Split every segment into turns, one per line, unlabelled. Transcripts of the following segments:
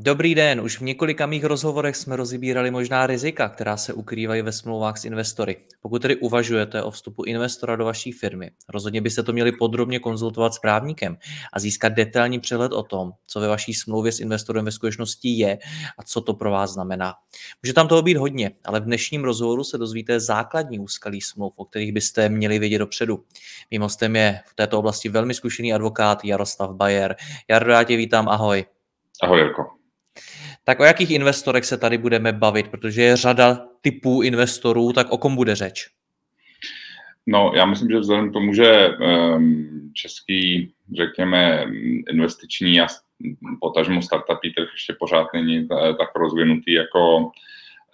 Dobrý den, už v několika mých rozhovorech jsme rozbírali možná rizika, která se ukrývají ve smlouvách s investory. Pokud tedy uvažujete o vstupu investora do vaší firmy, rozhodně byste to měli podrobně konzultovat s právníkem a získat detailní přehled o tom, co ve vaší smlouvě s investorem ve skutečnosti je a co to pro vás znamená. Může tam toho být hodně, ale v dnešním rozhovoru se dozvíte základní úskalí smlouv, o kterých byste měli vědět dopředu. Mým hostem je v této oblasti velmi zkušený advokát Jaroslav Bayer. Jardo, já tě vítám, ahoj.
Ahoj, Jirko.
Tak o jakých investorech se tady budeme bavit? Protože je řada typů investorů, tak o kom bude řeč?
No, já myslím, že vzhledem k tomu, že um, český, řekněme, investiční a potažmo startupy trh ještě pořád není tak rozvinutý jako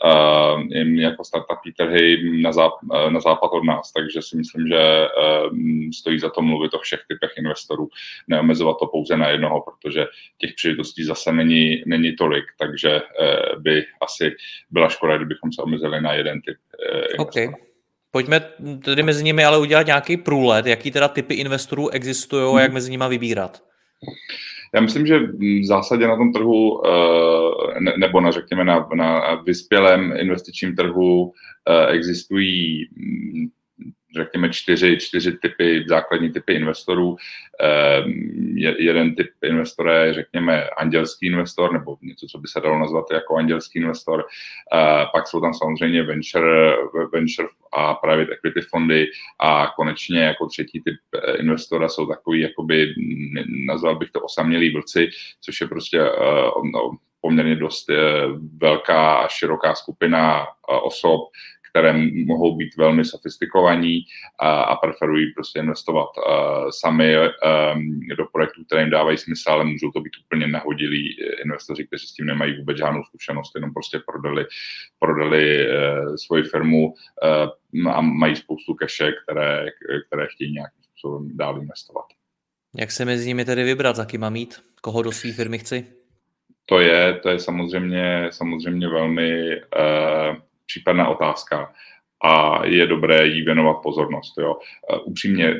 uh, jako startupy trhy na, záp- na západ od nás, takže si myslím, že uh, stojí za to mluvit o všech typech investorů, neomezovat to pouze na jednoho, protože těch příležitostí zase není, není tolik, takže by asi byla škoda, kdybychom se omezili na jeden typ investorů. Okay.
Pojďme tedy mezi nimi ale udělat nějaký průlet, jaký teda typy investorů existují a jak hmm. mezi nimi vybírat.
Já myslím, že v zásadě na tom trhu, eh, nebo na, řekněme, na, na vyspělém investičním trhu eh, existují mm, řekněme, čtyři, čtyři typy, základní typy investorů. Ehm, jeden typ investora je, řekněme, andělský investor, nebo něco, co by se dalo nazvat jako andělský investor. Pak jsou tam samozřejmě venture, venture a private equity fondy a konečně jako třetí typ eh, investora jsou takový, jakoby, nazval bych to osamělý vlci, což je prostě eh, no, poměrně dost eh, velká a široká skupina osob, které mohou být velmi sofistikovaní a, a preferují prostě investovat uh, sami um, do projektů, které jim dávají smysl, ale můžou to být úplně nahodilí investoři, kteří s tím nemají vůbec žádnou zkušenost, jenom prostě prodali, prodali uh, svoji firmu uh, a mají spoustu keše, které, které chtějí nějakým způsobem dál investovat.
Jak se mezi nimi tedy vybrat, za kým mám mít? Koho do své firmy chci?
To je, to je samozřejmě, samozřejmě velmi uh, případná otázka a je dobré jí věnovat pozornost. Jo. E, upřímně,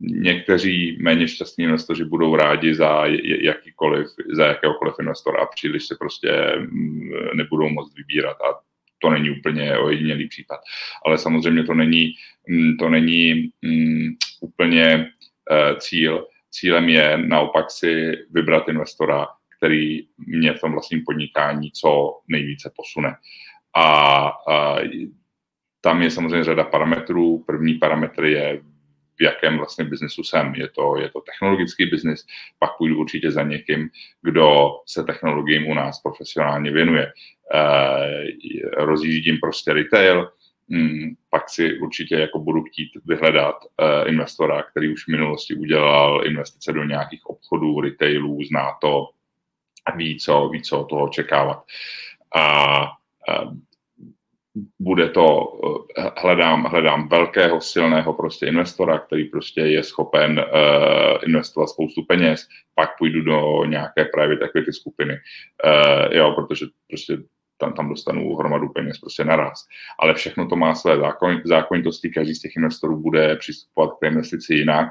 někteří méně šťastní investoři budou rádi za jakýkoliv, za jakéhokoliv investora a příliš se prostě nebudou moct vybírat a to není úplně ojedinělý případ. Ale samozřejmě to není, to není úplně uh, cíl. Cílem je naopak si vybrat investora, který mě v tom vlastním podnikání co nejvíce posune. A, a tam je samozřejmě řada parametrů. První parametr je, v jakém vlastně biznesu jsem. Je to, je to technologický biznis, pak půjdu určitě za někým, kdo se technologiím u nás profesionálně věnuje. E, rozjíždím prostě retail, hmm, pak si určitě jako budu chtít vyhledat uh, investora, který už v minulosti udělal investice do nějakých obchodů, retailů, zná to, ví, co, ví, co od toho očekávat. A bude to, eh, hledám, hledám velkého, silného prostě investora, který prostě je schopen uh, investovat spoustu peněz, pak půjdu do nějaké private equity skupiny, uh, jo, protože prostě tam, tam dostanu hromadu peněz prostě naraz. Ale všechno to má své zákon, zákonitosti, každý z těch investorů bude přistupovat k investici jinak.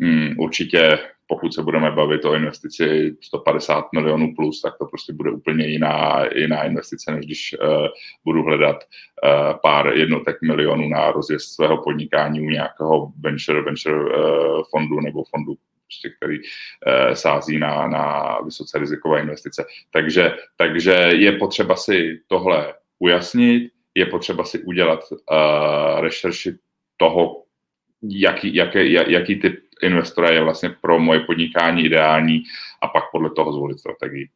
Hmm, určitě pokud se budeme bavit o investici 150 milionů plus, tak to prostě bude úplně jiná, jiná investice, než když uh, budu hledat uh, pár jednotek milionů na rozjezd svého podnikání u nějakého venture, venture uh, fondu nebo fondu prostě, který uh, sází na, na vysoce rizikové investice. Takže, takže je potřeba si tohle ujasnit, je potřeba si udělat uh, rešerši toho, jaký, jaký, jaký typ investora je vlastně pro moje podnikání ideální a pak podle toho zvolit strategii.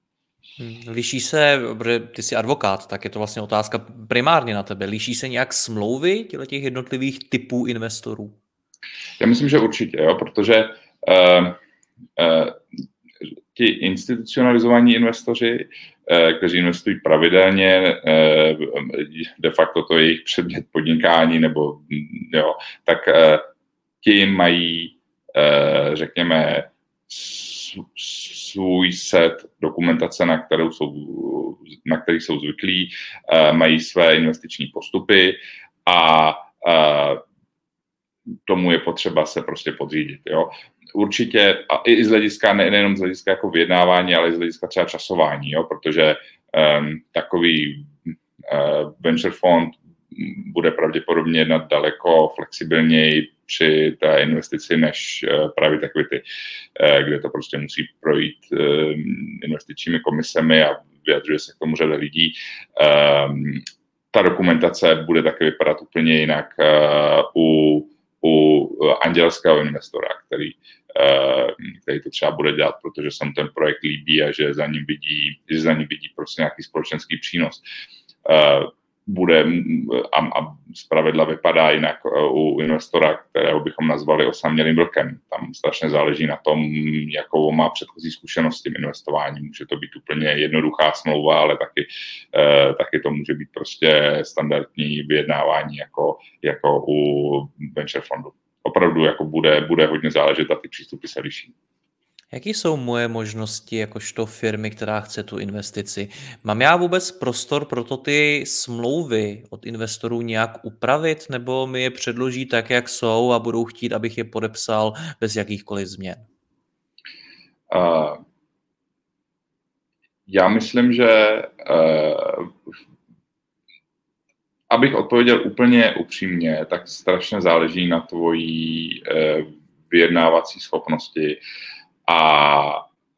Hmm, liší se, protože ty jsi advokát, tak je to vlastně otázka primárně na tebe. Liší se nějak smlouvy těch jednotlivých typů investorů?
Já myslím, že určitě, jo, protože uh, uh, ti institucionalizovaní investoři, uh, kteří investují pravidelně, uh, de facto to je jejich předmět podnikání, nebo jo, tak uh, ti mají, řekněme, svůj set dokumentace, na, kterou jsou, na který jsou zvyklí, uh, mají své investiční postupy a uh, tomu je potřeba se prostě podřídit. Jo? Určitě, a i z hlediska, ne, nejenom z hlediska jako vyjednávání, ale i z hlediska třeba časování, jo? protože um, takový uh, venture fond bude pravděpodobně jednat daleko flexibilněji při té investici než uh, private equity, uh, kde to prostě musí projít uh, investičními komisemi a vyjadřuje se k tomu řada lidí. Um, ta dokumentace bude taky vypadat úplně jinak u u eh, andělského investora, který, eh, který to třeba bude dělat, protože se mu ten projekt líbí a že za ním vidí, že za ním vidí prostě nějaký společenský přínos. Bude a, a zpravidla vypadá jinak u investora, kterého bychom nazvali osamělým vlkem. Tam strašně záleží na tom, jakou má předchozí zkušenost s tím investováním. Může to být úplně jednoduchá smlouva, ale taky, eh, taky to může být prostě standardní vyjednávání jako, jako u venture fondu. Opravdu jako bude, bude hodně záležet a ty přístupy se liší.
Jaký jsou moje možnosti jakožto firmy, která chce tu investici? Mám já vůbec prostor pro to ty smlouvy od investorů nějak upravit, nebo mi je předloží tak, jak jsou a budou chtít, abych je podepsal bez jakýchkoliv změn? Uh,
já myslím, že uh, abych odpověděl úplně upřímně, tak strašně záleží na tvojí uh, vyjednávací schopnosti a,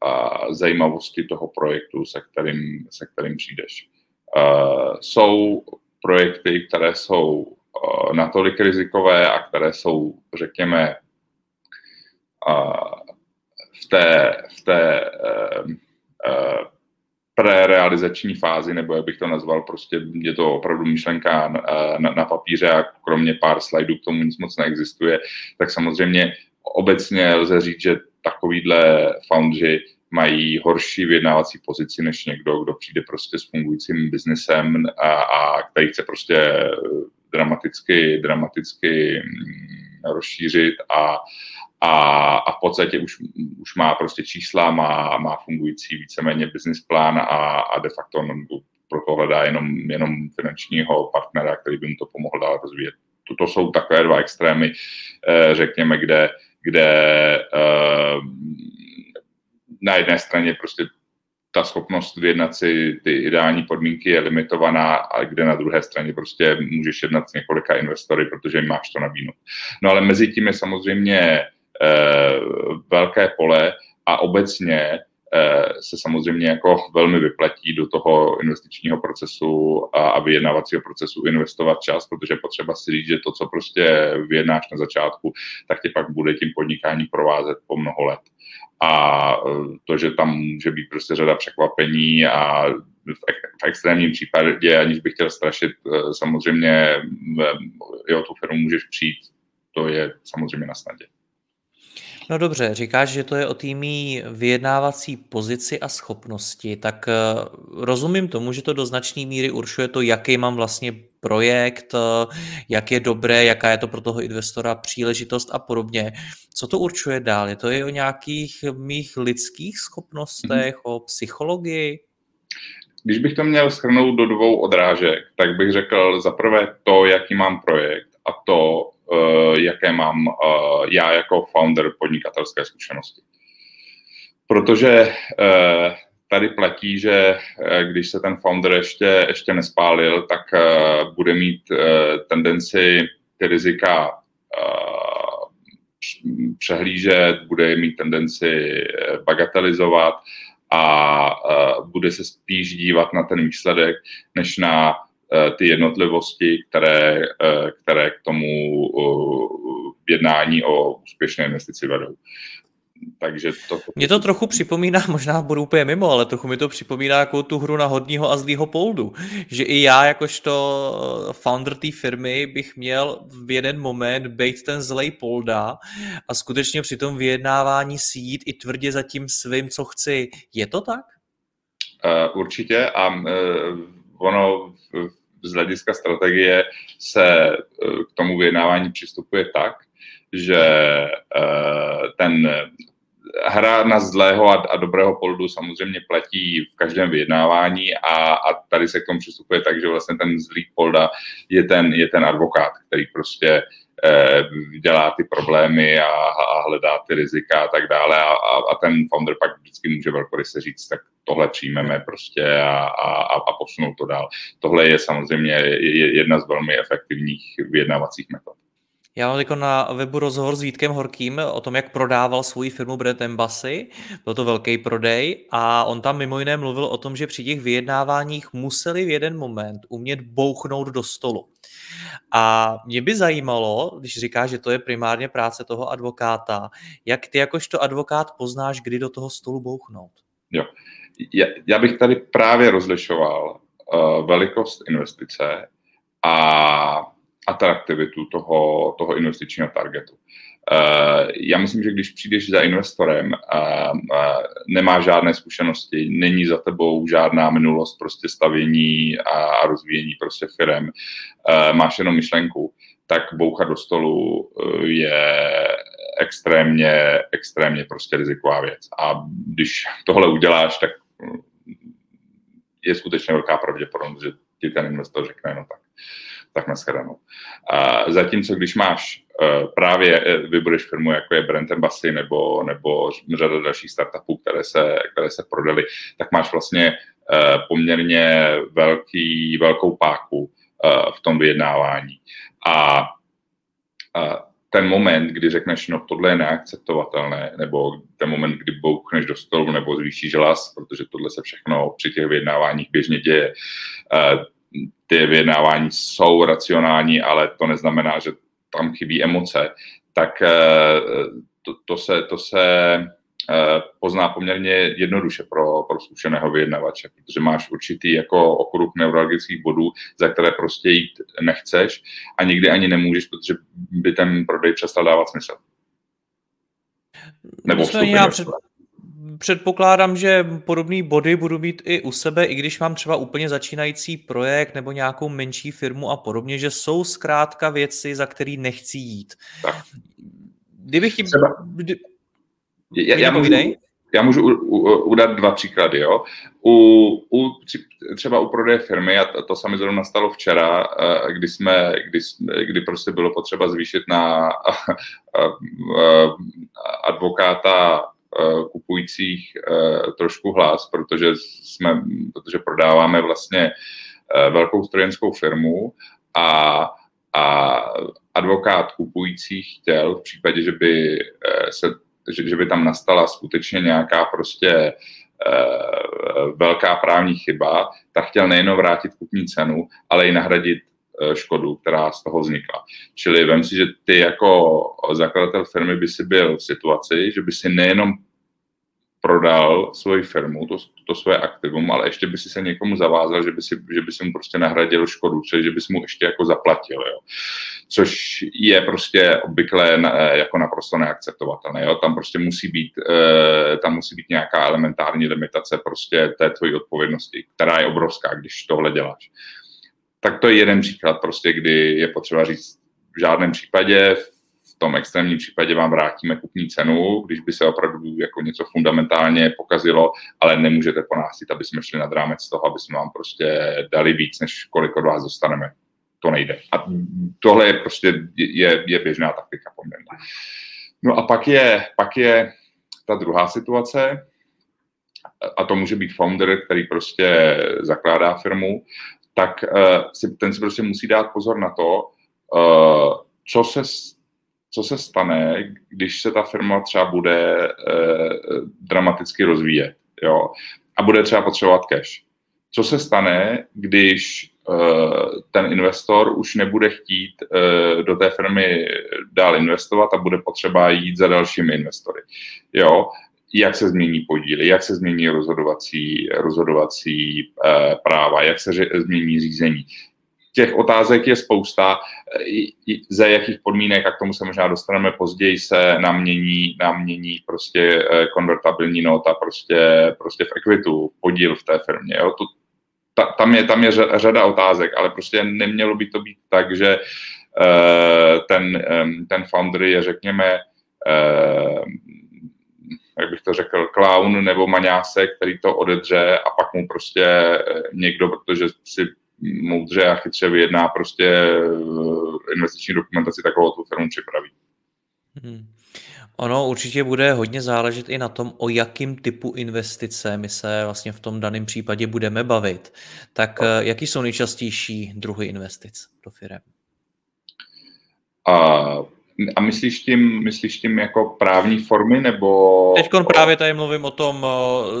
a zajímavosti toho projektu, se kterým, se kterým přijdeš. Uh, jsou projekty, které jsou uh, natolik rizikové a které jsou, řekněme, uh, v té, v té uh, uh, prerealizační fázi, nebo jak bych to nazval, prostě je to opravdu myšlenka na, na, na papíře a kromě pár slajdů k tomu nic moc neexistuje, tak samozřejmě obecně lze říct, že takovýhle foundři mají horší vyjednávací pozici než někdo, kdo přijde prostě s fungujícím biznesem a, a který chce prostě dramaticky, dramaticky mm, rozšířit a, a, a v podstatě už, už má prostě čísla, má, má fungující víceméně business plán a, a de facto on proto hledá jenom, jenom finančního partnera, který by mu to pomohl dál rozvíjet. To, to jsou takové dva extrémy, eh, řekněme, kde, kde uh, na jedné straně prostě ta schopnost vyjednat si ty ideální podmínky je limitovaná, a kde na druhé straně prostě můžeš jednat s několika investory, protože máš to nabídnout. No ale mezi tím je samozřejmě uh, velké pole a obecně se samozřejmě jako velmi vyplatí do toho investičního procesu a, a vyjednávacího procesu investovat čas, protože potřeba si říct, že to, co prostě vyjednáš na začátku, tak tě pak bude tím podnikáním provázet po mnoho let. A eh, to, že tam může být prostě řada překvapení a v, v extrémním případě, aniž bych chtěl strašit, eh, samozřejmě jo, tu firmu můžeš přijít, to je samozřejmě na snadě.
No dobře, říkáš, že to je o týmí vyjednávací pozici a schopnosti, tak eh, rozumím tomu, že to do značné míry určuje to, jaký mám vlastně projekt, eh, jak je dobré, jaká je to pro toho investora příležitost a podobně. Co to určuje dál? Je to je o nějakých mých lidských schopnostech, mm-hmm. o psychologii?
Když bych to měl schrnout do dvou odrážek, tak bych řekl za prvé to, jaký mám projekt a to, jaké mám eh, já jako founder podnikatelské zkušenosti. Protože eh, tady platí, že když se ten founder ještě, ještě nespálil, tak bude mít tendenci ty rizika přehlížet, bude mít tendenci bagatelizovat a bude se spíš dívat na ten výsledek, než na Eh, ty jednotlivosti, které, eh, které k tomu jednání o úspěšné investici vedou. takže to...
Mě to trochu připomíná, možná budu úplně mimo, ale trochu mi to připomíná jako tu hru na hodního a zlýho poldu. Že i já, jakožto founder té firmy, bych měl v jeden moment být ten zlej polda a skutečně při tom vyjednávání sít i tvrdě za tím svým, co chci. Je to tak?
Uh, určitě a uh, ono z hlediska strategie se uh, k tomu vyjednávání přistupuje tak, že ten hra na zlého a, a dobrého poldu samozřejmě platí v každém vyjednávání a, a tady se k tomu přistupuje tak, že vlastně ten zlý polda je ten, je ten advokát, který prostě eh, dělá ty problémy a, a hledá ty rizika a tak dále a, a, a ten founder pak vždycky může velkoryse říct, tak tohle přijmeme prostě a, a, a posunout to dál. Tohle je samozřejmě jedna z velmi efektivních vyjednávacích metod.
Já mám jako na webu rozhovor s Vítkem Horkým o tom, jak prodával svou firmu Brand Embassy. Byl to velký prodej a on tam mimo jiné mluvil o tom, že při těch vyjednáváních museli v jeden moment umět bouchnout do stolu. A mě by zajímalo, když říká, že to je primárně práce toho advokáta, jak ty jakožto advokát poznáš, kdy do toho stolu bouchnout?
Jo. Já, já bych tady právě rozlišoval uh, velikost investice a atraktivitu toho, toho investičního targetu. Uh, já myslím, že když přijdeš za investorem, uh, uh, nemá žádné zkušenosti, není za tebou žádná minulost prostě stavění a rozvíjení prostě firem, máš jenom myšlenku, tak bouchat do stolu je extrémně, extrémně prostě riziková věc. A když tohle uděláš, tak je skutečně velká pravděpodobnost, že ti ten investor řekne, no tak tak nashledanou. A zatímco, když máš uh, právě, e, vybudeš firmu, jako je Brent Embassy nebo, nebo řada dalších startupů, které se, které se prodaly, tak máš vlastně uh, poměrně velký, velkou páku uh, v tom vyjednávání. A uh, ten moment, kdy řekneš, no tohle je neakceptovatelné, nebo ten moment, kdy bouchneš do stolu nebo zvýšíš hlas, protože tohle se všechno při těch vyjednáváních běžně děje, ty vyjednávání jsou racionální, ale to neznamená, že tam chybí emoce, tak eh, to, to se, to se eh, pozná poměrně jednoduše pro, pro zkušeného vyjednavače, protože máš určitý jako okruh neurologických bodů, za které prostě jít nechceš a nikdy ani nemůžeš, protože by ten prodej přestal dávat smysl.
Nebo vstupy já před, předpokládám, že podobné body budu mít i u sebe, i když mám třeba úplně začínající projekt nebo nějakou menší firmu a podobně, že jsou zkrátka věci, za který nechci jít. Tak. Kdybych tím... Třeba... Kdy...
Já, já, můžu, já můžu udat dva příklady. Jo? U, u, třeba u prodeje firmy, a to, to sami zrovna nastalo včera, eh, kdy, jsme, kdy, kdy prostě bylo potřeba zvýšit na advokáta Eh, kupujících eh, trošku hlas, protože, jsme, protože prodáváme vlastně eh, velkou strojenskou firmu a, a advokát kupujících chtěl v případě, že by, se, že, že by tam nastala skutečně nějaká prostě velká právní chyba, tak chtěl nejen vrátit kupní cenu, ale i nahradit škodu, která z toho vznikla. Čili vem si, že ty jako zakladatel firmy by si byl v situaci, že by si nejenom prodal svoji firmu, to, to svoje aktivum, ale ještě by si se někomu zavázal, že by si, že by si mu prostě nahradil škodu, čili že by si mu ještě jako zaplatil, jo. Což je prostě obvykle na, jako naprosto neakceptovatelné, jo. Tam prostě musí být, e, tam musí být nějaká elementární limitace prostě té tvojí odpovědnosti, která je obrovská, když tohle děláš. Tak to je jeden příklad prostě, kdy je potřeba říct, v žádném případě tom extrémním případě vám vrátíme kupní cenu, když by se opravdu jako něco fundamentálně pokazilo, ale nemůžete po nás aby jsme šli nad rámec toho, aby jsme vám prostě dali víc, než kolik od vás dostaneme. To nejde. A tohle je prostě je, je běžná taktika poměrně. No a pak je, pak je ta druhá situace, a to může být founder, který prostě zakládá firmu, tak uh, si, ten si prostě musí dát pozor na to, uh, co se co se stane, když se ta firma třeba bude e, dramaticky rozvíjet jo? a bude třeba potřebovat cash. Co se stane, když ten investor už nebude chtít do té firmy dál investovat a bude potřeba jít za dalšími investory. Jo, jak se změní podíly, jak se změní rozhodovací, rozhodovací eh, práva, jak se změní řízení. Těch otázek je spousta, ze jakých podmínek, a k tomu se možná dostaneme později, se namění, namění prostě eh, konvertabilní nota prostě, prostě v equitu, podíl v té firmě. Jo? To, ta, tam, je, tam je řada otázek, ale prostě nemělo by to být tak, že uh, ten, ten founder je, řekněme, jak bych to řekl, klaun nebo maňásek, který to odedře a pak mu prostě eh, někdo, protože si moudře a chytře vyjedná prostě eh, investiční dokumentaci, takovou tu firmu připraví.
Hmm. Ono určitě bude hodně záležet i na tom, o jakým typu investice my se vlastně v tom daném případě budeme bavit. Tak eh, jaký jsou nejčastější druhy investic do firm?
A a myslíš tím, myslíš tím jako právní formy, nebo...
Teď právě tady mluvím o tom,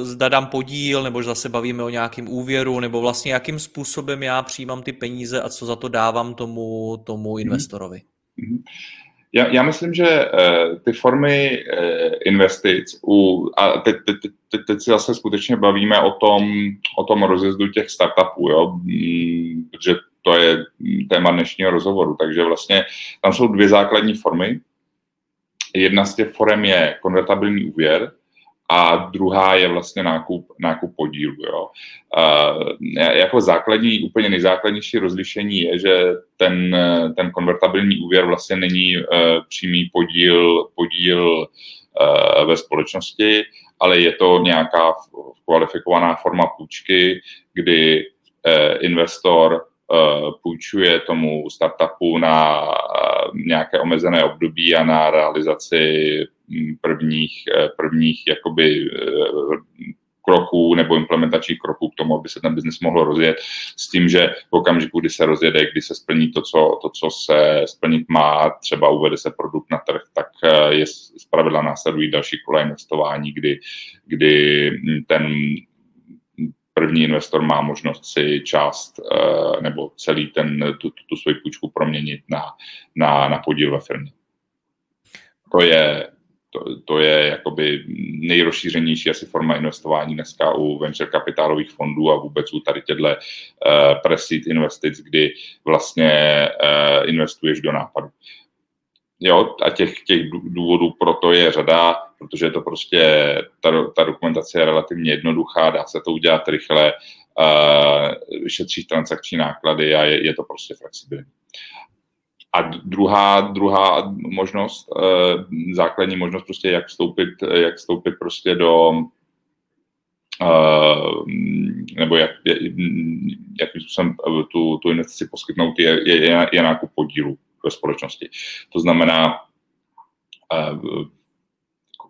zda dám podíl, nebo zase bavíme o nějakém úvěru, nebo vlastně jakým způsobem já přijímám ty peníze a co za to dávám tomu, tomu mhm. investorovi. Mm-hmm.
Já, já myslím, že uh, ty formy uh, investic, u, a teď, teď, teď, teď si zase skutečně bavíme o tom, o tom rozjezdu těch startupů, jo? Mm, protože to je téma dnešního rozhovoru. Takže vlastně tam jsou dvě základní formy. Jedna z těch forem je konvertabilní úvěr, a druhá je vlastně nákup, nákup podílu. Jo. Uh, jako základní, úplně nejzákladnější rozlišení je, že ten, ten konvertabilní úvěr vlastně není uh, přímý podíl, podíl uh, ve společnosti, ale je to nějaká kvalifikovaná forma půjčky, kdy uh, investor půjčuje tomu startupu na eh, nějaké omezené období a na realizaci hm, prvních, eh, prvních jakoby kroků nebo implementačních kroků k tomu, aby se ten biznis mohl rozjet. S tím, že v okamžiku, kdy se rozjede, kdy se splní to, co, to, co se splnit má, třeba uvede se produkt na trh, tak je zpravidla následují další kola investování, kdy, kdy ten první investor má možnost si část eh, nebo celý ten, tu, tu, tu svoji půjčku proměnit na, na, na podíl ve firmě. To je, to, to je jakoby nejrozšířenější asi forma investování dneska u venture kapitálových fondů a vůbec u tady těchto uh, pre investic, kdy vlastně uh, investuješ do nápadu. Jo, a těch, těch důvodů pro to je řada, protože je to prostě, ta, ta dokumentace je relativně jednoduchá, dá se to udělat rychle, uh, šetří transakční náklady a je, je to prostě flexibilní. A druhá, druhá možnost, uh, základní možnost prostě, jak vstoupit, jak vstoupit prostě do Uh, nebo jak, jakým způsobem tu, tu investici poskytnout, je, je, je nákup podílu ve společnosti. To znamená, uh,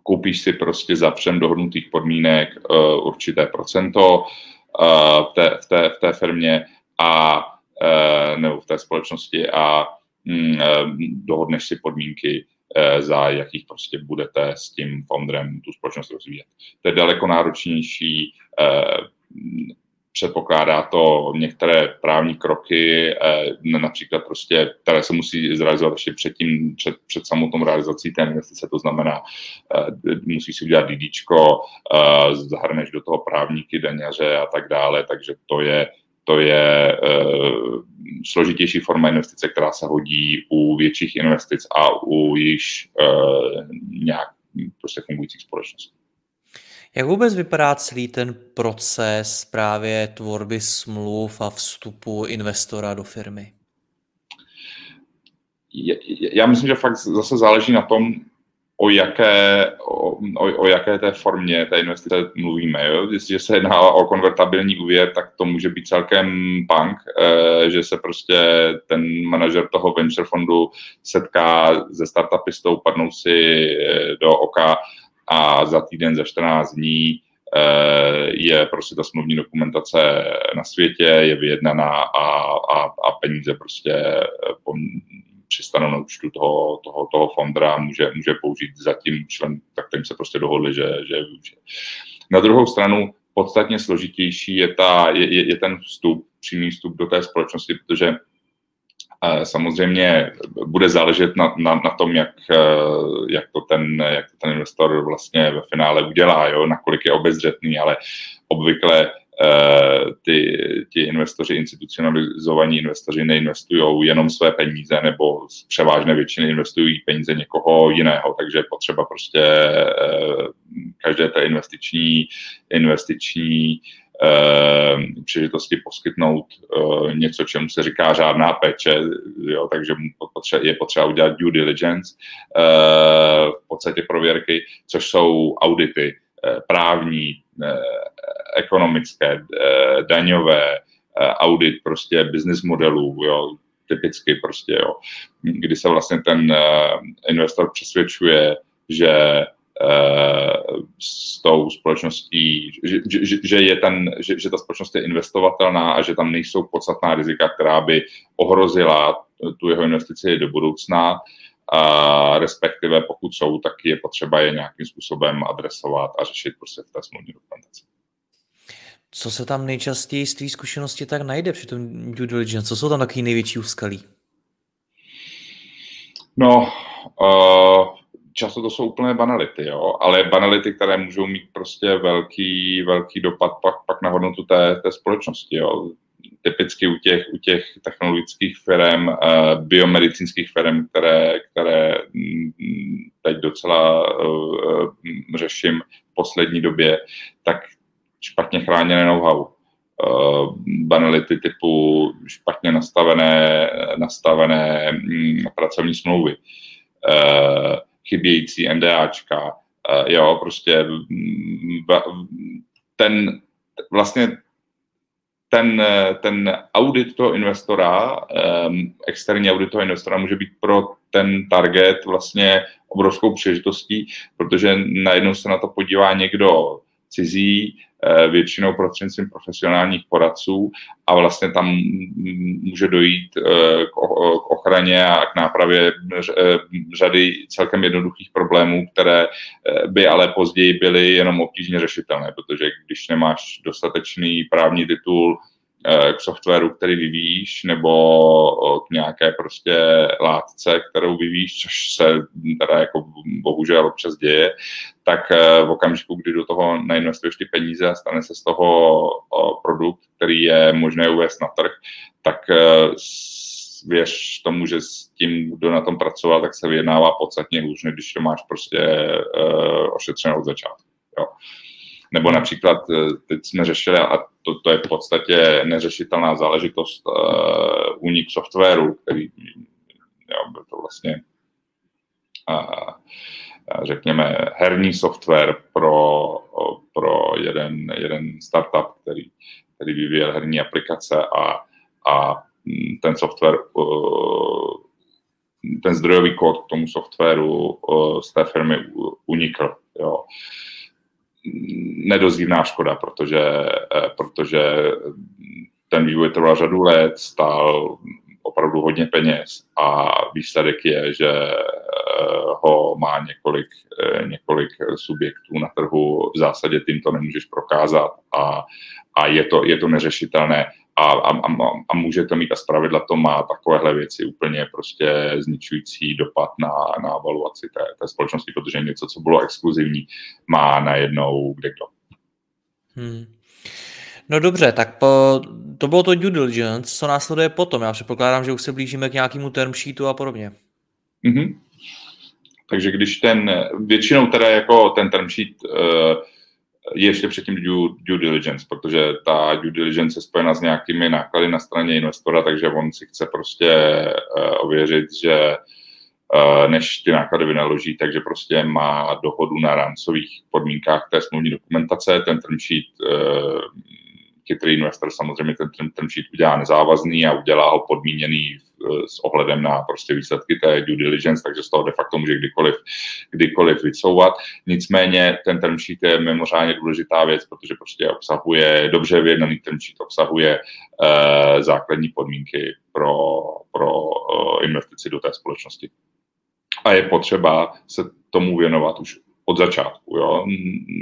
koupíš si prostě za všem dohodnutých podmínek uh, určité procento uh, v, té, v, té, v té firmě a uh, nebo v té společnosti a um, dohodneš si podmínky, za jakých prostě budete s tím founderem tu společnost rozvíjet. To je daleko náročnější, předpokládá to některé právní kroky, eh, například prostě, které se musí zrealizovat ještě předtím, před, před samotnou realizací té investice, to znamená, eh, musí si udělat DDčko, eh, zahrneš do toho právníky, daňaře a tak dále, takže to je, to je složitější forma investice, která se hodí u větších investic a u již nějak prostě fungujících společností.
Jak vůbec vypadá celý ten proces právě tvorby smluv a vstupu investora do firmy?
Já myslím, že fakt zase záleží na tom, o jaké, o, o, o jaké té formě té investice mluvíme. Jo? Jestliže se jedná o konvertabilní úvěr, tak to může být celkem punk, eh, že se prostě ten manažer toho venture fondu setká se startupistou, padnou si eh, do oka a za týden, za 14 dní eh, je prostě ta smluvní dokumentace na světě, je vyjednaná a, a, a peníze prostě eh, přistanou na účtu toho, toho, toho fondra může, může použít za tím člen, tak tím se prostě dohodli, že, že využije. Na druhou stranu podstatně složitější je, ta, je, je ten vstup, přímý vstup do té společnosti, protože Samozřejmě bude záležet na, na, na tom, jak, jak, to ten, jak to ten investor vlastně ve finále udělá, jo, nakolik je obezřetný, ale obvykle ty, ti investoři, institucionalizovaní investoři neinvestují jenom své peníze nebo z převážné většiny investují peníze někoho jiného, takže je potřeba prostě každé té investiční, investiční příležitosti poskytnout něco, čemu se říká řádná péče, jo, takže je potřeba udělat due diligence, v podstatě prověrky, což jsou audity právní, ekonomické, daňové, audit prostě business modelů, jo, typicky prostě, jo, kdy se vlastně ten investor přesvědčuje, že s tou společností, že, že, že, je ten, že, že ta společnost je investovatelná a že tam nejsou podstatná rizika, která by ohrozila tu jeho investici do budoucna, a respektive pokud jsou, tak je potřeba je nějakým způsobem adresovat a řešit prostě v té smluvní dokumentaci.
Co se tam nejčastěji z té zkušenosti tak najde při tom due diligence? Co jsou tam takový největší úskalí?
No, uh, často to jsou úplné banality, jo, ale banality, které můžou mít prostě velký, velký dopad pak, pak na hodnotu té, té společnosti, jo. Typicky u těch, u těch technologických firm, uh, biomedicínských firm, které, které mm, teď docela uh, řeším v poslední době, tak špatně chráněné know-how. Uh, banality typu špatně nastavené, nastavené um, pracovní smlouvy. Chybějící NDAčka, uh, jo, prostě mm, ten vlastně ten, ten audit toho investora, um, externí audit toho investora může být pro ten target vlastně obrovskou příležitostí, protože najednou se na to podívá někdo cizí, Eh, většinou prostřednictvím profesionálních poradců a vlastně tam může dojít eh, k ochraně a k nápravě eh, řady celkem jednoduchých problémů, které by ale později byly jenom obtížně řešitelné, protože když nemáš dostatečný právní titul, k softwaru, který vyvíjíš, nebo k nějaké prostě látce, kterou vyvíjíš, což se teda jako bohužel občas děje, tak eh, v okamžiku, kdy do toho nainvestuješ ty peníze a stane se z toho produkt, který je možné uvést na trh, tak eh, věř tomu, že s tím, kdo na tom pracoval, tak se vyjednává podstatně hůř, než když to máš prostě ošetřeno od začátku. Jo. Nebo například teď jsme řešili, a to, to je v podstatě neřešitelná záležitost, uh, únik softwaru, který jo, byl to vlastně uh, řekněme, herní software pro, pro jeden, jeden startup, který, který vyvíjel herní aplikace a, a ten software, ten zdrojový kód k tomu softwaru z té firmy unikl. Jo. Nedozírná škoda, protože, protože ten vývoj trval řadu let, stál opravdu hodně peněz a výsledek je, že ho má několik, eh, několik subjektů na trhu, v zásadě tím to nemůžeš prokázat a, a je, to, je to neřešitelné a, a, a může to mít a zpravidla to má takovéhle věci úplně prostě zničující dopad na, na evaluaci té, té společnosti, protože něco, co bylo exkluzivní, má najednou kde kdo.
Hmm. No dobře, tak po, to bylo to due diligence, co následuje potom? Já předpokládám, že už se blížíme k nějakému term sheetu a podobně.
Mm-hmm. Takže když ten, většinou teda jako ten term sheet uh, ještě předtím due, due diligence, protože ta due diligence je spojena s nějakými náklady na straně investora, takže on si chce prostě uh, ověřit, že uh, než ty náklady vynaloží, takže prostě má dohodu na rámcových podmínkách té smluvní dokumentace. Ten term sheet uh, chytrý investor samozřejmě ten, ten sheet udělá nezávazný a udělá ho podmíněný s ohledem na prostě výsledky té due diligence, takže z toho de facto může kdykoliv, kdykoliv vycouvat. Nicméně ten term sheet je mimořádně důležitá věc, protože prostě obsahuje, dobře vyjednaný term sheet obsahuje uh, základní podmínky pro, pro uh, investici do té společnosti. A je potřeba se tomu věnovat už od začátku. Jo.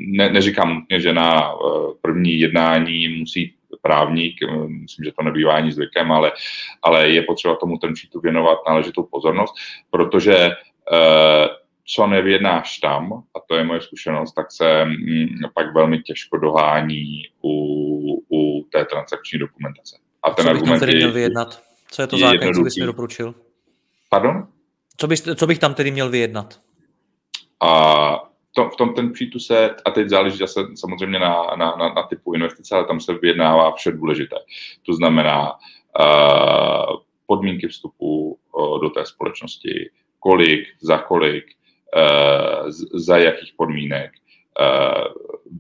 Ne, neříkám nutně, že na první jednání musí právník, myslím, že to nebývá ani zvykem, ale, ale je potřeba tomu ten věnovat náležitou pozornost, protože co nevědnáš tam, a to je moje zkušenost, tak se mm, pak velmi těžko dohání u, u té transakční dokumentace.
A ten co bych tam tedy měl vyjednat? Co je to základní, co bys mi doporučil?
Pardon?
Co, bys, co bych tam tedy měl vyjednat?
A to, v tom ten přítu se, a teď záleží zase samozřejmě na, na, na, na typu investice, ale tam se vyjednává vše důležité. To znamená uh, podmínky vstupu uh, do té společnosti, kolik, za kolik, uh, za jakých podmínek,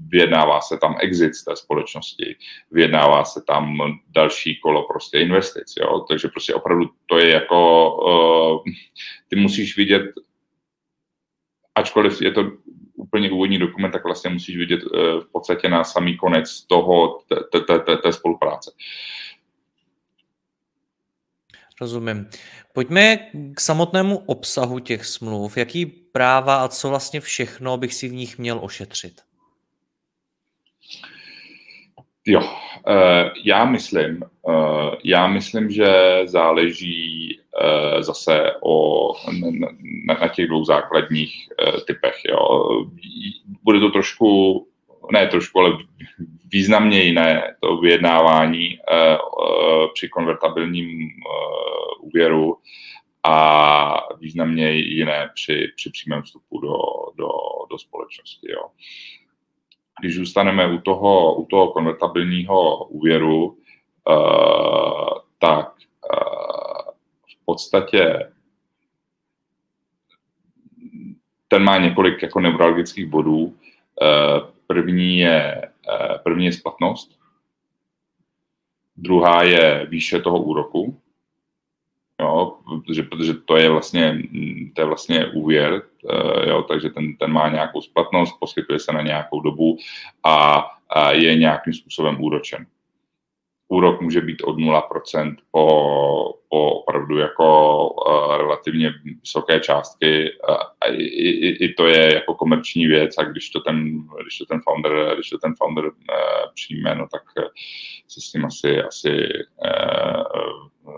vyjednává se tam exit z té společnosti, vyjednává se tam další kolo prostě investic, jo? takže prostě opravdu to je jako, ty musíš vidět, ačkoliv je to úplně úvodní dokument, tak vlastně musíš vidět uh, v podstatě na samý konec toho, té spolupráce.
Rozumím. Pojďme k samotnému obsahu těch smluv. Jaký práva a co vlastně všechno bych si v nich měl ošetřit?
Jo, eh, já myslím, eh, já myslím, že záleží eh, zase o, na, na těch dvou základních typech. Jo. Bude to trošku, ne trošku, ale významně jiné to vyjednávání při konvertabilním úvěru a významně jiné při, při přímém vstupu do, do, do společnosti. Jo když zůstaneme u toho, u toho konvertabilního úvěru, uh, tak uh, v podstatě ten má několik jako neurologických bodů. Uh, první je, první je splatnost, druhá je výše toho úroku, jo, protože, protože to je vlastně, to je vlastně úvěr, eh, jo, takže ten, ten má nějakou splatnost, poskytuje se na nějakou dobu a, a je nějakým způsobem úročen. Úrok může být od 0% po, po opravdu jako uh, relativně vysoké částky. Uh, i, i, I to je jako komerční věc a když to ten, když to ten founder, když to ten founder uh, přijme, no tak se s tím asi, asi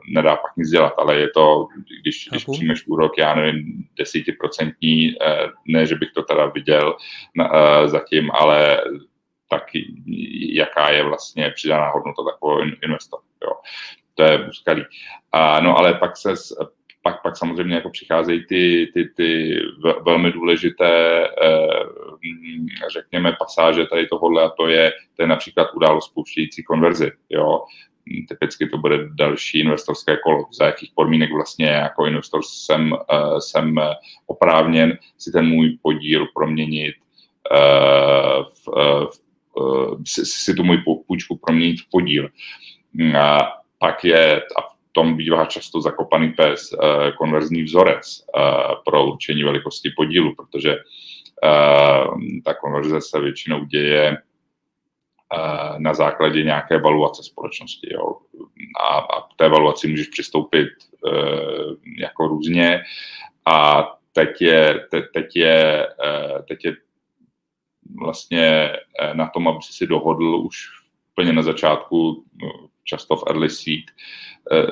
nedá pak nic dělat, ale je to, když, když přijmeš úrok, já nevím, desítiprocentní, eh, ne, že bych to teda viděl eh, zatím, ale tak jaká je vlastně přidaná hodnota takového investora. Jo. To je úskalí. A, no ale pak se pak, pak samozřejmě jako přicházejí ty, ty, ty velmi důležité, eh, řekněme, pasáže tady tohohle a to je, to je například událost spouštějící konverzi. Jo? typicky to bude další investorské kolo, za jakých podmínek vlastně jako investor jsem, eh, jsem oprávněn si ten můj podíl proměnit eh, v, v, si, si tu můj půjčku proměnit v podíl. A pak je, a v tom bývá často zakopaný pes, konverzní vzorec pro určení velikosti podílu, protože ta konverze se většinou děje Eh, na základě nějaké evaluace společnosti. Jo. A, a k té evaluaci můžeš přistoupit jako různě. A teď je, te, teď je, teď je vlastně na tom, aby si dohodl už úplně na začátku, no, často v early seed e, e,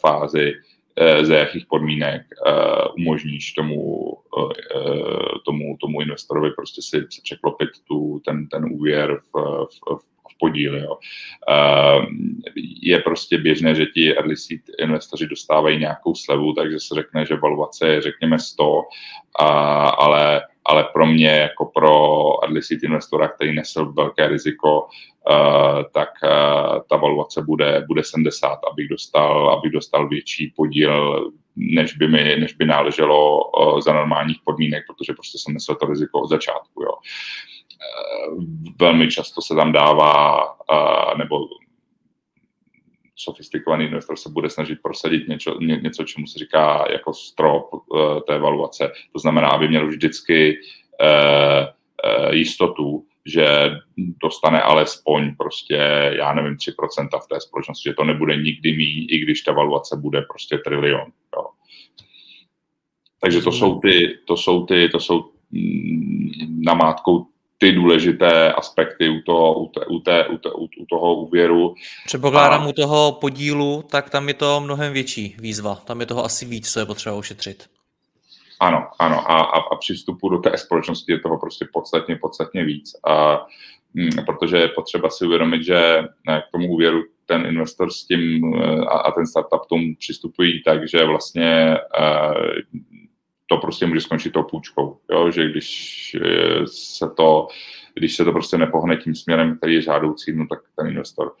fázi, Eh, za jakých podmínek eh, umožníš tomu, eh, tomu, tomu investorovi prostě si, překlopit tu, ten, ten úvěr v, v, v podíl. Jo. Je prostě běžné, že ti early seed investoři dostávají nějakou slevu, takže se řekne, že valuace je řekněme 100, ale ale pro mě, jako pro seed investora, který nesl velké riziko, uh, tak uh, ta valuace bude, bude 70, abych dostal, abych dostal větší podíl, než by, mi, než by náleželo uh, za normálních podmínek, protože prostě jsem nesl to riziko od začátku. Jo. Velmi často se tam dává, nebo sofistikovaný investor se bude snažit prosadit něco, ně, něco čemu se říká jako strop uh, té evaluace. To znamená, aby měl vždycky uh, uh, jistotu, že dostane alespoň prostě, já nevím, 3% v té společnosti, že to nebude nikdy mít, i když ta evaluace bude prostě trilion. Jo. Takže to jsou ty, to jsou ty, to jsou namátkou ty důležité aspekty u toho, u, té, u, té, u, té, u toho úvěru.
Předpokládám a... u toho podílu, tak tam je to mnohem větší výzva. Tam je toho asi víc, co je potřeba ušetřit.
Ano, ano. A, a, a při vstupu do té společnosti je toho prostě podstatně, podstatně víc. A, m, mm, protože je potřeba si uvědomit, že k tomu úvěru ten investor s tím a, a ten startup tomu přistupují tak, že vlastně to prostě může skončit tou půjčkou. Jo? Že když eh, se to když se to prostě nepohne tím směrem, který je žádoucí, no tak ten investor,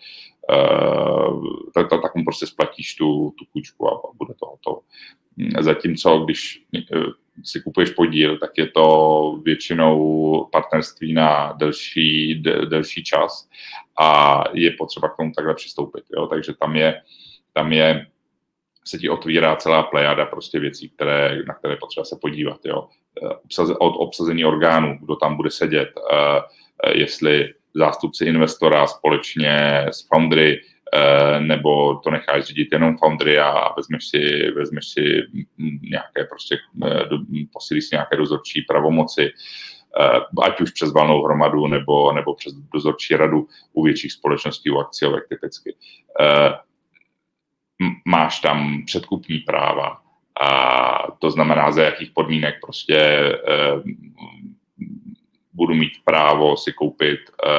tak, tak, tak mu prostě splatíš tu, tu půjčku a, bude to hotovo. Zatímco, když uh, si kupuješ podíl, tak je to většinou partnerství na delší, de, delší čas a je potřeba k tomu takhle přistoupit. Jo? Takže tam je, tam je se ti otvírá celá plejada prostě věcí, které, na které potřeba se podívat. Jo. Eh, od obsazení orgánů, kdo tam bude sedět, eh, eh, jestli zástupci investora společně s foundry, nebo to necháš řídit jenom foundry a vezmeš si, vezmeš si nějaké prostě, posílíš si nějaké dozorčí pravomoci, ať už přes valnou hromadu nebo, nebo přes dozorčí radu u větších společností, u akciovek typicky máš tam předkupní práva a to znamená, za jakých podmínek prostě eh, budu mít právo si koupit eh,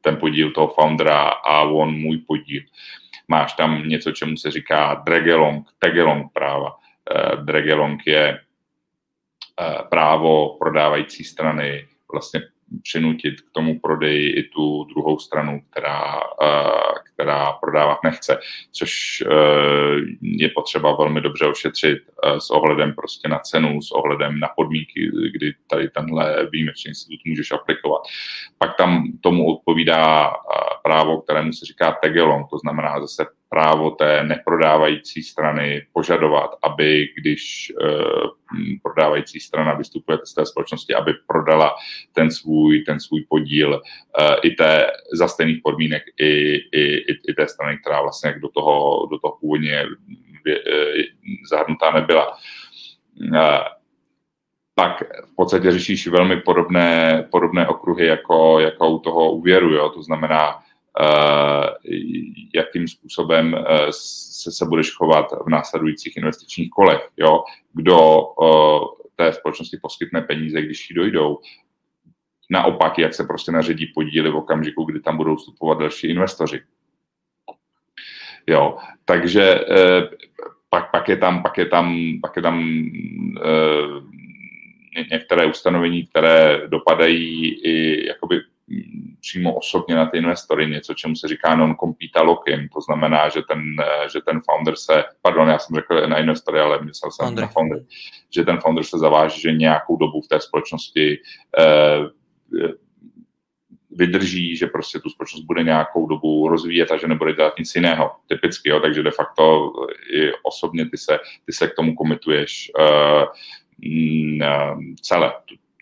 ten podíl toho foundera a on můj podíl. Máš tam něco, čemu se říká dragelong, tagelong práva. Eh, dragelong je právo prodávající strany vlastně přinutit k tomu prodeji i tu druhou stranu, která, eh, která prodávat nechce, což eh, je potřeba velmi dobře ošetřit eh, s ohledem prostě na cenu, s ohledem na podmínky, kdy tady tenhle výjimečný institut můžeš aplikovat. Pak tam tomu odpovídá právo, kterému se říká tegelong, to znamená zase právo té neprodávající strany požadovat, aby když prodávající strana vystupuje z té společnosti, aby prodala ten svůj, ten svůj podíl i té za stejných podmínek i, i, i, té strany, která vlastně do toho, do toho původně zahrnutá nebyla. Tak v podstatě řešíš velmi podobné, podobné okruhy jako, jako u toho úvěru. Jo? To znamená, jakým způsobem se, se budeš chovat v následujících investičních kolech. Jo? Kdo té společnosti poskytne peníze, když jí dojdou, naopak, jak se prostě naředí podíly v okamžiku, kdy tam budou vstupovat další investoři. Jo, takže eh, pak, pak, je tam, pak je tam, pak je tam eh, některé ustanovení, které dopadají i jakoby přímo osobně na ty investory, něco, čemu se říká non-compete lock-in, to znamená, že ten, že ten founder se, pardon, já jsem řekl na investory, ale myslel jsem founder. na founder, že ten founder se zaváží, že nějakou dobu v té společnosti eh, vydrží, že prostě tu společnost bude nějakou dobu rozvíjet a že nebude dělat nic jiného, typicky, jo, takže de facto i osobně ty se, ty se k tomu komituješ uh, celé.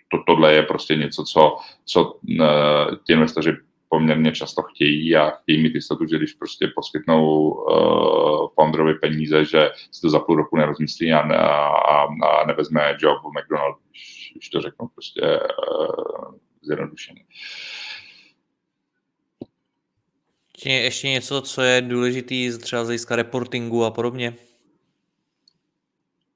To, tohle je prostě něco, co, co uh, ti investoři poměrně často chtějí a chtějí mít jistotu, že když prostě poskytnou uh, founderovi peníze, že si to za půl roku nerozmyslí a, a, a nevezme job v McDonald's, když, když to řeknu prostě uh, zjednodušeně.
Ještě, ještě něco, co je důležitý třeba z hlediska reportingu a podobně?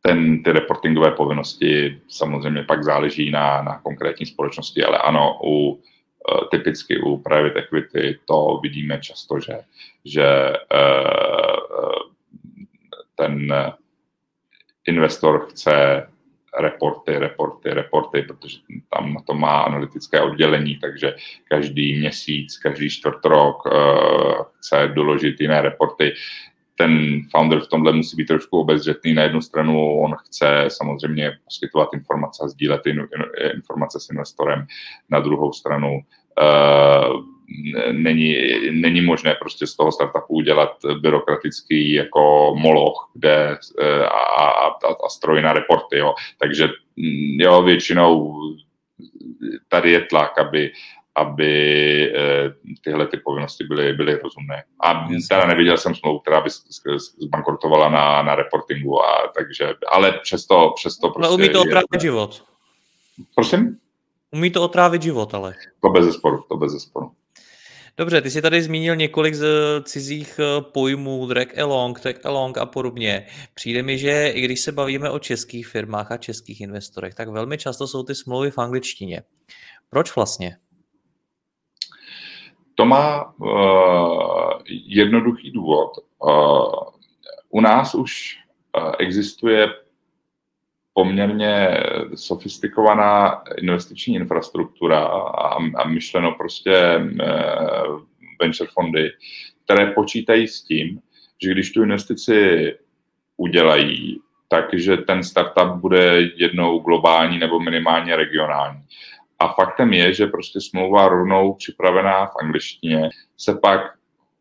Ten, ty reportingové povinnosti samozřejmě pak záleží na, na konkrétní společnosti, ale ano, u, eh, typicky u private equity to vidíme často, že, že uh, ten investor chce reporty, reporty, reporty, protože tam na to má analytické oddělení, takže každý měsíc, každý čtvrt rok uh, chce doložit jiné reporty. Ten founder v tomhle musí být trošku obezřetný. Na jednu stranu on chce samozřejmě poskytovat informace a sdílet informace s investorem, na druhou stranu uh, není, není možné prostě z toho startupu udělat byrokratický jako moloch kde, eh, a, a, a stroj na reporty. Jo. Takže mm, jo, většinou tady je tlak, aby, aby eh, tyhle ty povinnosti byly, byly rozumné. A teda neviděl jsem smlouvu, která by zbankrotovala na, na reportingu, a takže, ale přesto, přesto
prostě... Ale umí to opravdu život.
Prosím?
Umí to otrávit život, ale.
To bez zesporu, to bez zesporu.
Dobře, ty jsi tady zmínil několik z cizích eh, pojmů, drag along, tag along a podobně. Přijde mi, že i když se bavíme o českých firmách a českých investorech, tak velmi často jsou ty smlouvy v angličtině. Proč vlastně?
To má uh, jednoduchý důvod. Uh, u nás už uh, existuje poměrně sofistikovaná investiční infrastruktura a, a myšleno prostě uh, venture fondy, které počítají s tím, že když tu investici udělají, takže ten startup bude jednou globální nebo minimálně regionální. A faktem je, že prostě smlouva rovnou připravená v angličtině se pak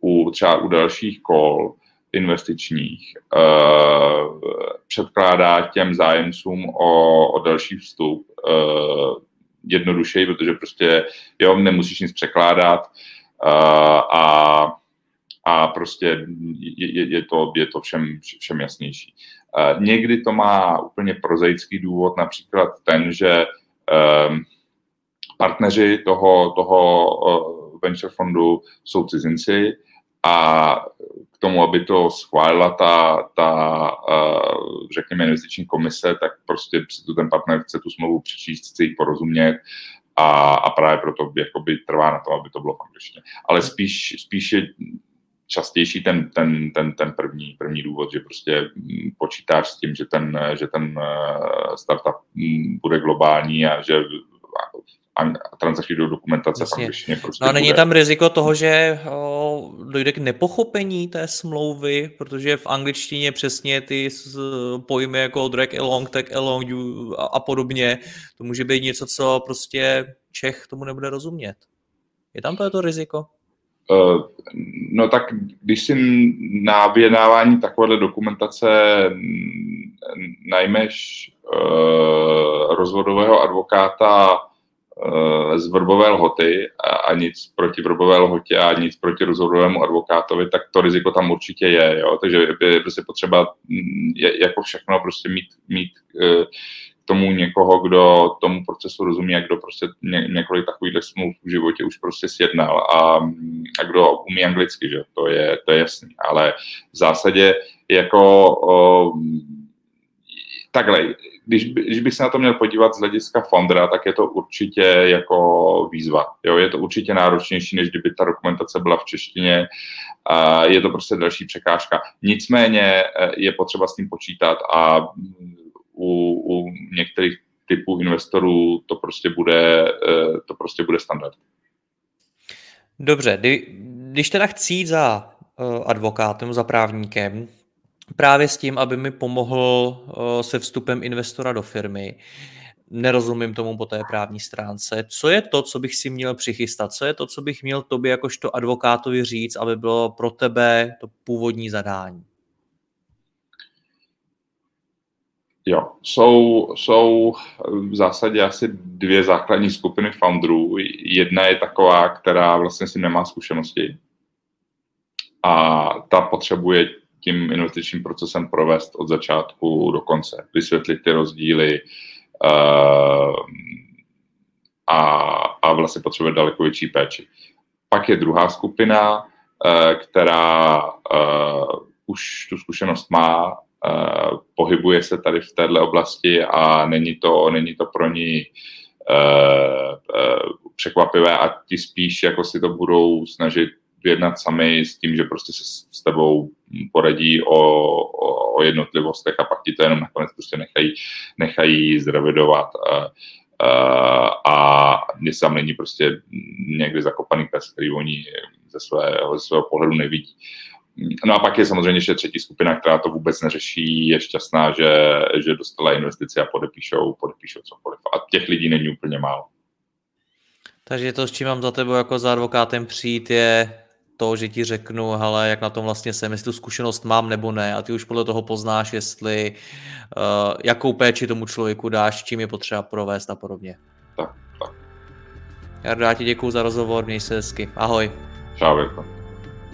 u třeba u dalších kol investičních uh, předkládá těm zájemcům o, o další vstup uh, jednodušeji, protože prostě jo, nemusíš nic překládat uh, a, a prostě je, je, to, je to všem, všem jasnější. Uh, někdy to má úplně prozaický důvod, například ten, že uh, partneři toho, toho uh, venture fondu jsou cizinci a k tomu, aby to schválila ta, ta uh, řekněme, investiční komise, tak prostě si to ten partner chce tu smlouvu přečíst, chce ji porozumět a, a právě proto jakoby trvá na tom, aby to bylo v angličtině. Ale spíš, spíš je častější ten, ten, ten, ten první, první důvod, že prostě počítáš s tím, že ten, že ten startup bude globální a že transakční do dokumentace
Jasně. angličtině prostě No a není bude. tam riziko toho, že o, dojde k nepochopení té smlouvy, protože v angličtině přesně ty pojmy jako drag along, tag along a, a podobně, to může být něco, co prostě Čech tomu nebude rozumět. Je tam to, je to riziko?
Uh, no tak když si na vyjednávání takovéhle dokumentace najmeš uh, rozvodového advokáta Eh, z vrbové lhoty a, a nic proti vrbové lhotě a nic proti rozhodovému advokátovi, tak to riziko tam určitě je. Jo? Takže je prostě potřeba mm, je, jako všechno prostě mít, mít eh, k tomu někoho, kdo tomu procesu rozumí a kdo prostě ně, několik takových smluv v životě už prostě sjednal a, a kdo umí anglicky, že to je, to je jasný. Ale v zásadě jako takhle, když, když bych se na to měl podívat z hlediska Fondra, tak je to určitě jako výzva. Jo? Je to určitě náročnější, než kdyby ta dokumentace byla v češtině. A je to prostě další překážka. Nicméně eh, je potřeba s tím počítat a u, u některých typů investorů to prostě bude, eh, to prostě bude standard.
Dobře, když teda chci za eh, advokátem, za právníkem, právě s tím, aby mi pomohl eh, se vstupem investora do firmy. Nerozumím tomu po té právní stránce. Co je to, co bych si měl přichystat? Co je to, co bych měl tobě jakožto advokátovi říct, aby bylo pro tebe to původní zadání?
Jo, jsou, jsou v zásadě asi dvě základní skupiny founderů. Jedna je taková, která vlastně si nemá zkušenosti a ta potřebuje tím investičním procesem provést od začátku do konce, vysvětlit ty rozdíly uh, a, a vlastně potřebuje daleko větší péči. Pak je druhá skupina, uh, která uh, už tu zkušenost má, pohybuje se tady v této oblasti a není to, není to pro ní překvapivé a ti spíš jako si to budou snažit vyjednat sami s tím, že prostě se s tebou poradí o, o, o jednotlivostech a pak ti to jenom nakonec prostě nechají, nechají zrevidovat. A, a tam není prostě někdy zakopaný pes, který oni ze svého, ze svého pohledu nevidí. No a pak je samozřejmě ještě třetí skupina, která to vůbec neřeší, je šťastná, že, že dostala investici a podepíšou, podepíšou cokoliv. A těch lidí není úplně málo.
Takže to, s čím mám za tebou jako za advokátem přijít, je to, že ti řeknu, hele, jak na tom vlastně jsem, jestli tu zkušenost mám nebo ne a ty už podle toho poznáš, jestli uh, jakou péči tomu člověku dáš, čím je potřeba provést a podobně.
Tak, tak.
Jardo, já ti děkuji za rozhovor, měj se hezky. Ahoj.
Čau.